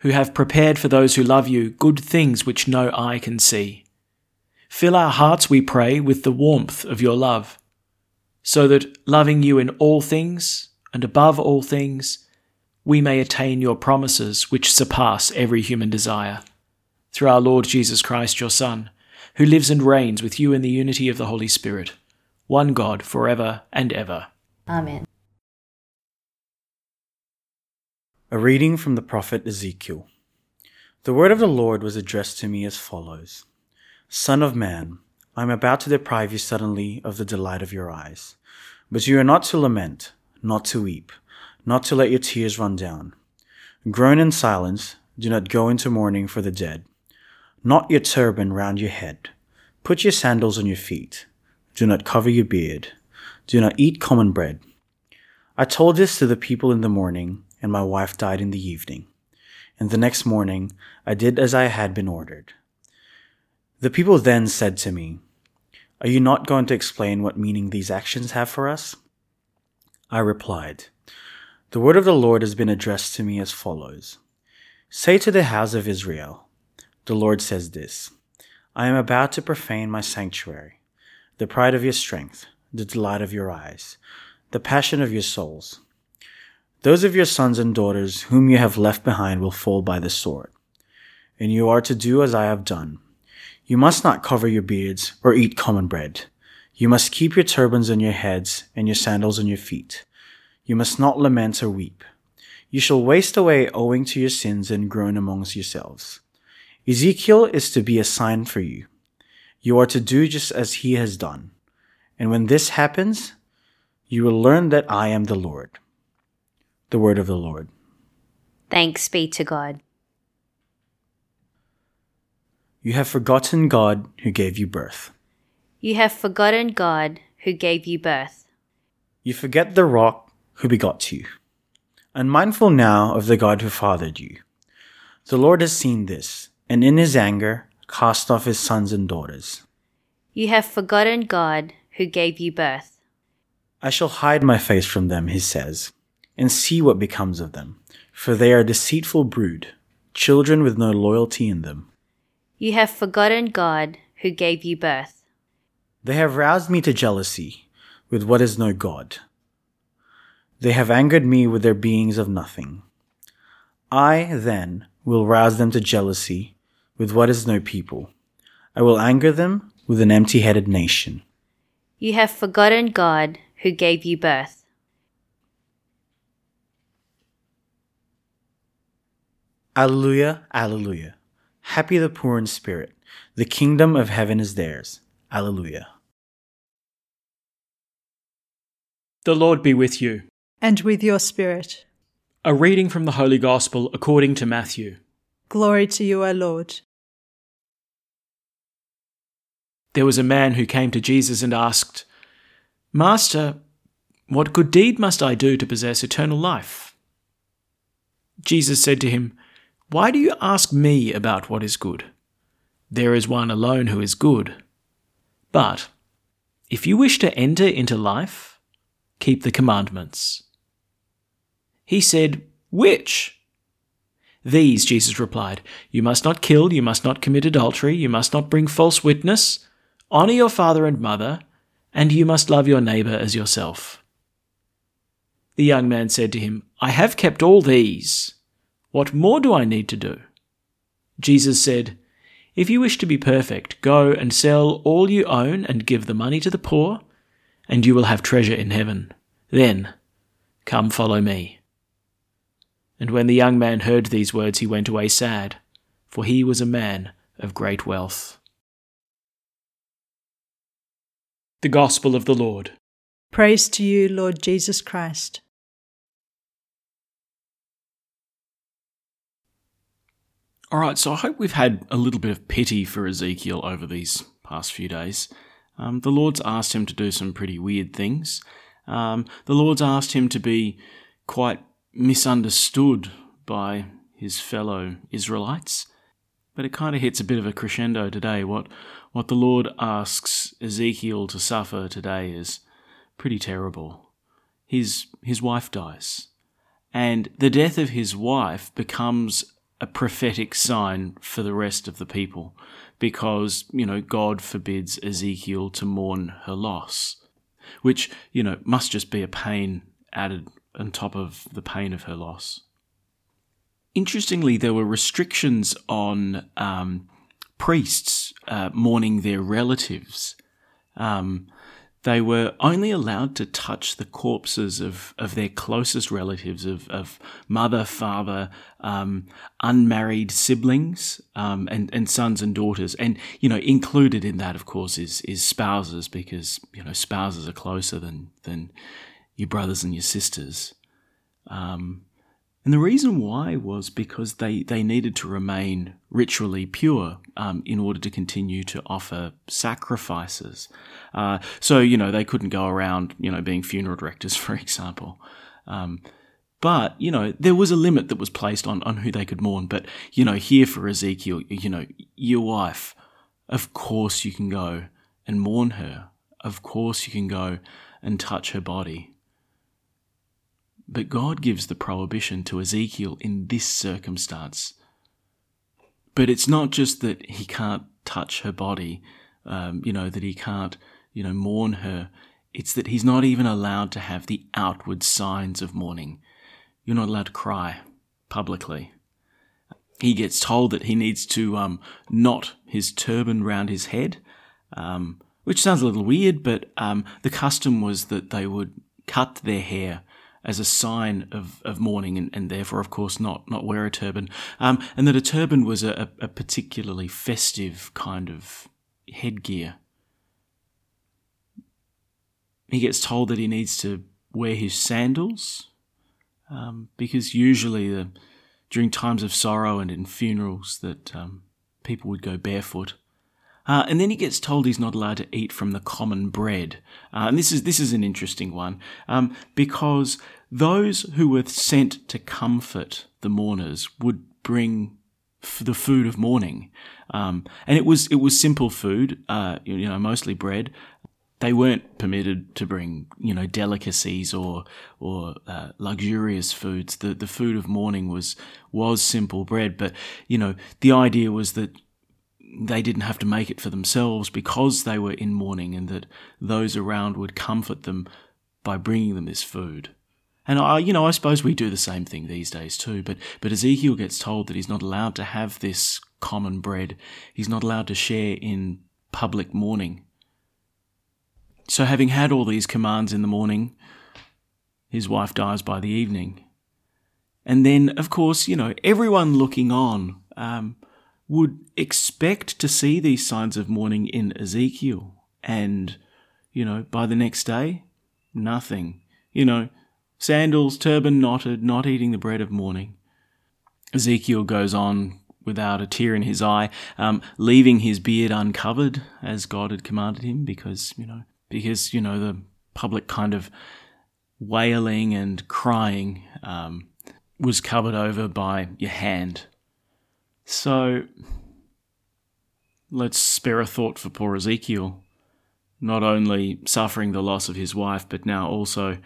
who have prepared for those who love you good things which no eye can see, fill our hearts, we pray, with the warmth of your love, so that, loving you in all things and above all things, we may attain your promises which surpass every human desire. Through our Lord Jesus Christ, your Son, who lives and reigns with you in the unity of the Holy Spirit, one God for ever and ever. Amen. A reading from the prophet Ezekiel. The word of the Lord was addressed to me as follows Son of man, I am about to deprive you suddenly of the delight of your eyes. But you are not to lament, not to weep, not to let your tears run down. Groan in silence, do not go into mourning for the dead. Knot your turban round your head. Put your sandals on your feet. Do not cover your beard. Do not eat common bread. I told this to the people in the morning, and my wife died in the evening. And the next morning I did as I had been ordered. The people then said to me, Are you not going to explain what meaning these actions have for us? I replied, The word of the Lord has been addressed to me as follows Say to the house of Israel, The Lord says this I am about to profane my sanctuary, the pride of your strength, the delight of your eyes, the passion of your souls. Those of your sons and daughters whom you have left behind will fall by the sword. And you are to do as I have done. You must not cover your beards or eat common bread. You must keep your turbans on your heads and your sandals on your feet. You must not lament or weep. You shall waste away owing to your sins and groan amongst yourselves. Ezekiel is to be a sign for you. You are to do just as he has done. And when this happens, you will learn that I am the Lord. The word of the Lord. Thanks be to God. You have forgotten God who gave you birth. You have forgotten God who gave you birth. You forget the rock who begot you. Unmindful now of the God who fathered you. The Lord has seen this, and in his anger cast off his sons and daughters. You have forgotten God who gave you birth. I shall hide my face from them, he says, and see what becomes of them, for they are a deceitful brood, children with no loyalty in them. You have forgotten God who gave you birth. They have roused me to jealousy with what is no God. They have angered me with their beings of nothing. I, then, will rouse them to jealousy with what is no people. I will anger them with an empty headed nation. You have forgotten God who gave you birth. Alleluia, Alleluia. Happy the poor in spirit. The kingdom of heaven is theirs. Alleluia. The Lord be with you. And with your spirit. A reading from the Holy Gospel according to Matthew. Glory to you, O Lord. There was a man who came to Jesus and asked, Master, what good deed must I do to possess eternal life? Jesus said to him, Why do you ask me about what is good? there is one alone who is good. But if you wish to enter into life, keep the commandments. He said, Which? These, Jesus replied, You must not kill, you must not commit adultery, you must not bring false witness, honour your father and mother, and you must love your neighbour as yourself. The young man said to him, I have kept all these. What more do I need to do? Jesus said, If you wish to be perfect, go and sell all you own and give the money to the poor, and you will have treasure in heaven. Then, come follow me. And when the young man heard these words, he went away sad, for he was a man of great wealth. The Gospel of the Lord. Praise to you, Lord Jesus Christ. All right, so I hope we've had a little bit of pity for Ezekiel over these past few days. Um, the Lord's asked him to do some pretty weird things. Um, the Lord's asked him to be quite misunderstood by his fellow Israelites. But it kind of hits a bit of a crescendo today. What, what the Lord asks Ezekiel to suffer today is pretty terrible. His, his wife dies. And the death of his wife becomes a prophetic sign for the rest of the people because, you know, God forbids Ezekiel to mourn her loss, which, you know, must just be a pain added on top of the pain of her loss. Interestingly, there were restrictions on um, priests uh, mourning their relatives. Um, they were only allowed to touch the corpses of, of their closest relatives, of, of mother, father, um, unmarried siblings, um, and, and sons and daughters. And, you know, included in that, of course, is, is spouses, because, you know, spouses are closer than, than your brothers and your sisters. Um, and the reason why was because they, they needed to remain ritually pure um, in order to continue to offer sacrifices. Uh, so, you know, they couldn't go around, you know, being funeral directors, for example. Um, but, you know, there was a limit that was placed on, on who they could mourn. But, you know, here for Ezekiel, you know, your wife, of course you can go and mourn her. Of course you can go and touch her body. But God gives the prohibition to Ezekiel in this circumstance. But it's not just that he can't touch her body, um, you know, that he can't, you know, mourn her. It's that he's not even allowed to have the outward signs of mourning. You're not allowed to cry publicly. He gets told that he needs to um, knot his turban round his head, um, which sounds a little weird, but um, the custom was that they would cut their hair as a sign of, of mourning and, and therefore, of course, not, not wear a turban. Um, and that a turban was a, a particularly festive kind of headgear. He gets told that he needs to wear his sandals um, because usually the, during times of sorrow and in funerals that um, people would go barefoot. Uh, and then he gets told he's not allowed to eat from the common bread. Uh, and this is this is an interesting one um, because those who were sent to comfort the mourners would bring f- the food of mourning, um, and it was it was simple food, uh, you know, mostly bread. They weren't permitted to bring, you know, delicacies or or uh, luxurious foods. The the food of mourning was was simple bread, but you know, the idea was that they didn't have to make it for themselves because they were in mourning, and that those around would comfort them by bringing them this food. And I, you know, I suppose we do the same thing these days too. But but Ezekiel gets told that he's not allowed to have this common bread. He's not allowed to share in public mourning. So having had all these commands in the morning, his wife dies by the evening. And then, of course, you know, everyone looking on um, would expect to see these signs of mourning in Ezekiel. And, you know, by the next day, nothing. You know, sandals, turban knotted, not eating the bread of mourning. Ezekiel goes on without a tear in his eye, um, leaving his beard uncovered as God had commanded him, because you know, because you know the public kind of wailing and crying um, was covered over by your hand. So let's spare a thought for poor Ezekiel, not only suffering the loss of his wife, but now also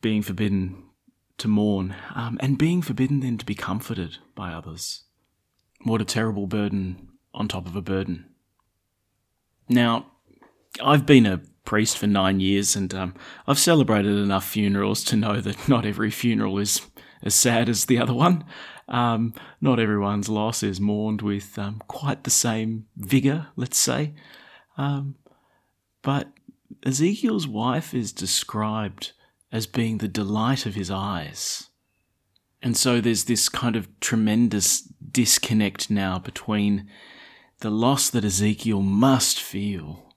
being forbidden to mourn, um, and being forbidden then to be comforted by others. What a terrible burden on top of a burden. Now, I've been a priest for nine years, and um, I've celebrated enough funerals to know that not every funeral is as sad as the other one. Um, not everyone's loss is mourned with um, quite the same vigour, let's say. Um, but Ezekiel's wife is described as being the delight of his eyes. And so there's this kind of tremendous disconnect now between the loss that Ezekiel must feel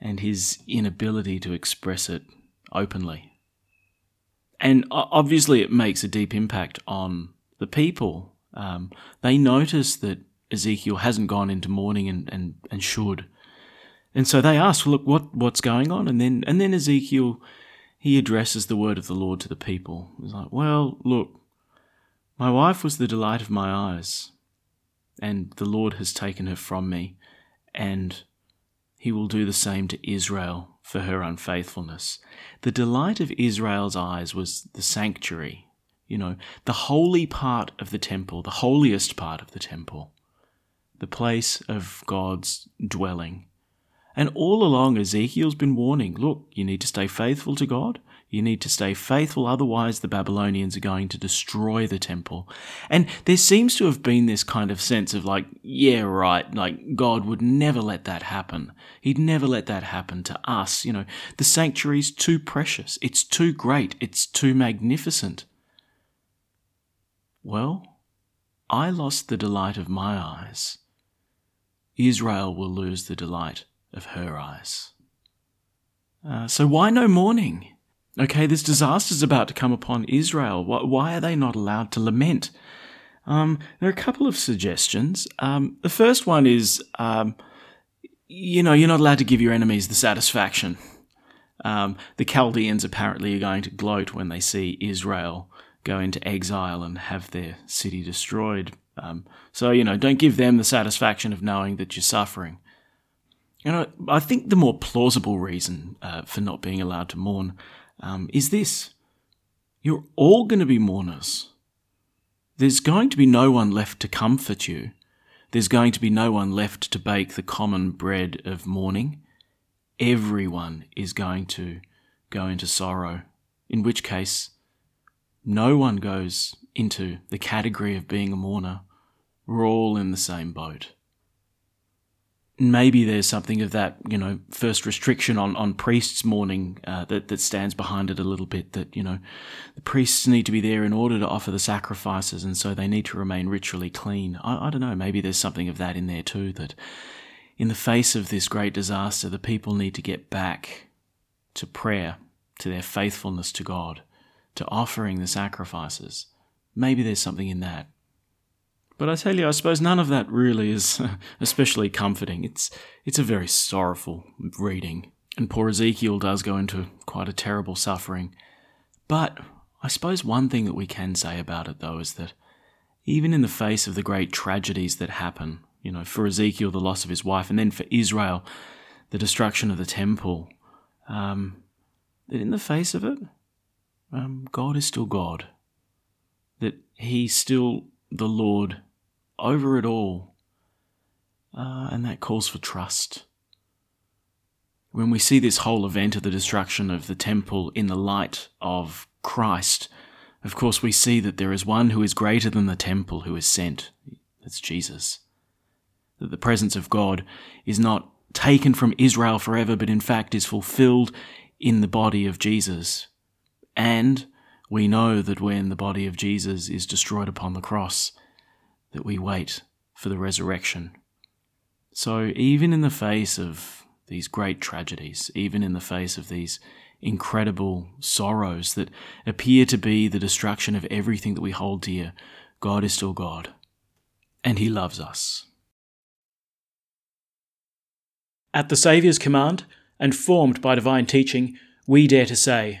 and his inability to express it openly. And obviously, it makes a deep impact on the people. Um, they notice that Ezekiel hasn't gone into mourning and, and, and should. And so they ask, look, what, what's going on? And then, and then Ezekiel he addresses the word of the Lord to the people. He's like, Well, look, my wife was the delight of my eyes, and the Lord has taken her from me, and he will do the same to Israel for her unfaithfulness. The delight of Israel's eyes was the sanctuary, you know, the holy part of the temple, the holiest part of the temple, the place of God's dwelling. And all along, Ezekiel's been warning look, you need to stay faithful to God. You need to stay faithful, otherwise, the Babylonians are going to destroy the temple. And there seems to have been this kind of sense of like, yeah, right, like God would never let that happen. He'd never let that happen to us. You know, the sanctuary's too precious, it's too great, it's too magnificent. Well, I lost the delight of my eyes. Israel will lose the delight of her eyes. Uh, so why no mourning? Okay, this disaster is about to come upon Israel. Why are they not allowed to lament? Um, there are a couple of suggestions. Um, the first one is, um, you know, you're not allowed to give your enemies the satisfaction. Um, the Chaldeans apparently are going to gloat when they see Israel go into exile and have their city destroyed. Um, so, you know, don't give them the satisfaction of knowing that you're suffering. You know, I think the more plausible reason uh, for not being allowed to mourn um, is this you're all going to be mourners. There's going to be no one left to comfort you. There's going to be no one left to bake the common bread of mourning. Everyone is going to go into sorrow, in which case, no one goes into the category of being a mourner. We're all in the same boat maybe there's something of that, you know, first restriction on, on priests mourning uh, that, that stands behind it a little bit. That, you know, the priests need to be there in order to offer the sacrifices, and so they need to remain ritually clean. I, I don't know, maybe there's something of that in there too, that in the face of this great disaster, the people need to get back to prayer, to their faithfulness to God, to offering the sacrifices. Maybe there's something in that. But I tell you, I suppose none of that really is especially comforting. It's it's a very sorrowful reading, and poor Ezekiel does go into quite a terrible suffering. But I suppose one thing that we can say about it, though, is that even in the face of the great tragedies that happen, you know, for Ezekiel, the loss of his wife, and then for Israel, the destruction of the temple, um, that in the face of it, um, God is still God. That He's still the Lord over it all. Uh, and that calls for trust. When we see this whole event of the destruction of the temple in the light of Christ, of course, we see that there is one who is greater than the temple who is sent. That's Jesus. That the presence of God is not taken from Israel forever, but in fact is fulfilled in the body of Jesus. And we know that when the body of Jesus is destroyed upon the cross, that we wait for the resurrection. So, even in the face of these great tragedies, even in the face of these incredible sorrows that appear to be the destruction of everything that we hold dear, God is still God, and He loves us. At the Saviour's command, and formed by divine teaching, we dare to say,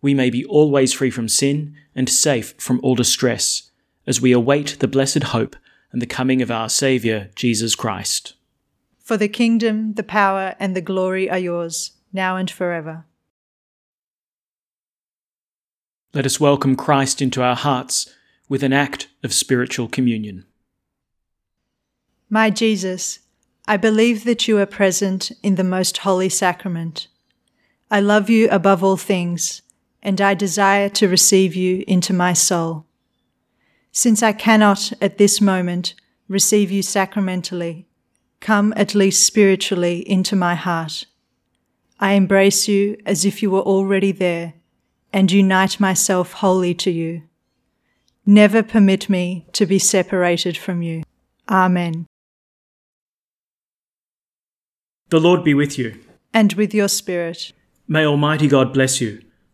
we may be always free from sin and safe from all distress, as we await the blessed hope and the coming of our Saviour, Jesus Christ. For the kingdom, the power, and the glory are yours, now and forever. Let us welcome Christ into our hearts with an act of spiritual communion. My Jesus, I believe that you are present in the most holy sacrament. I love you above all things, and I desire to receive you into my soul. Since I cannot at this moment receive you sacramentally, come at least spiritually into my heart. I embrace you as if you were already there and unite myself wholly to you. Never permit me to be separated from you. Amen. The Lord be with you. And with your spirit. May Almighty God bless you,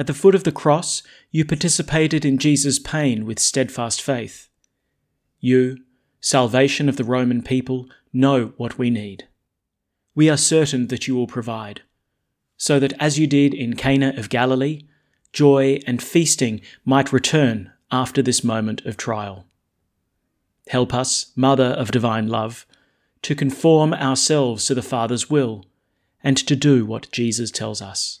At the foot of the cross, you participated in Jesus' pain with steadfast faith. You, salvation of the Roman people, know what we need. We are certain that you will provide, so that as you did in Cana of Galilee, joy and feasting might return after this moment of trial. Help us, Mother of Divine Love, to conform ourselves to the Father's will and to do what Jesus tells us.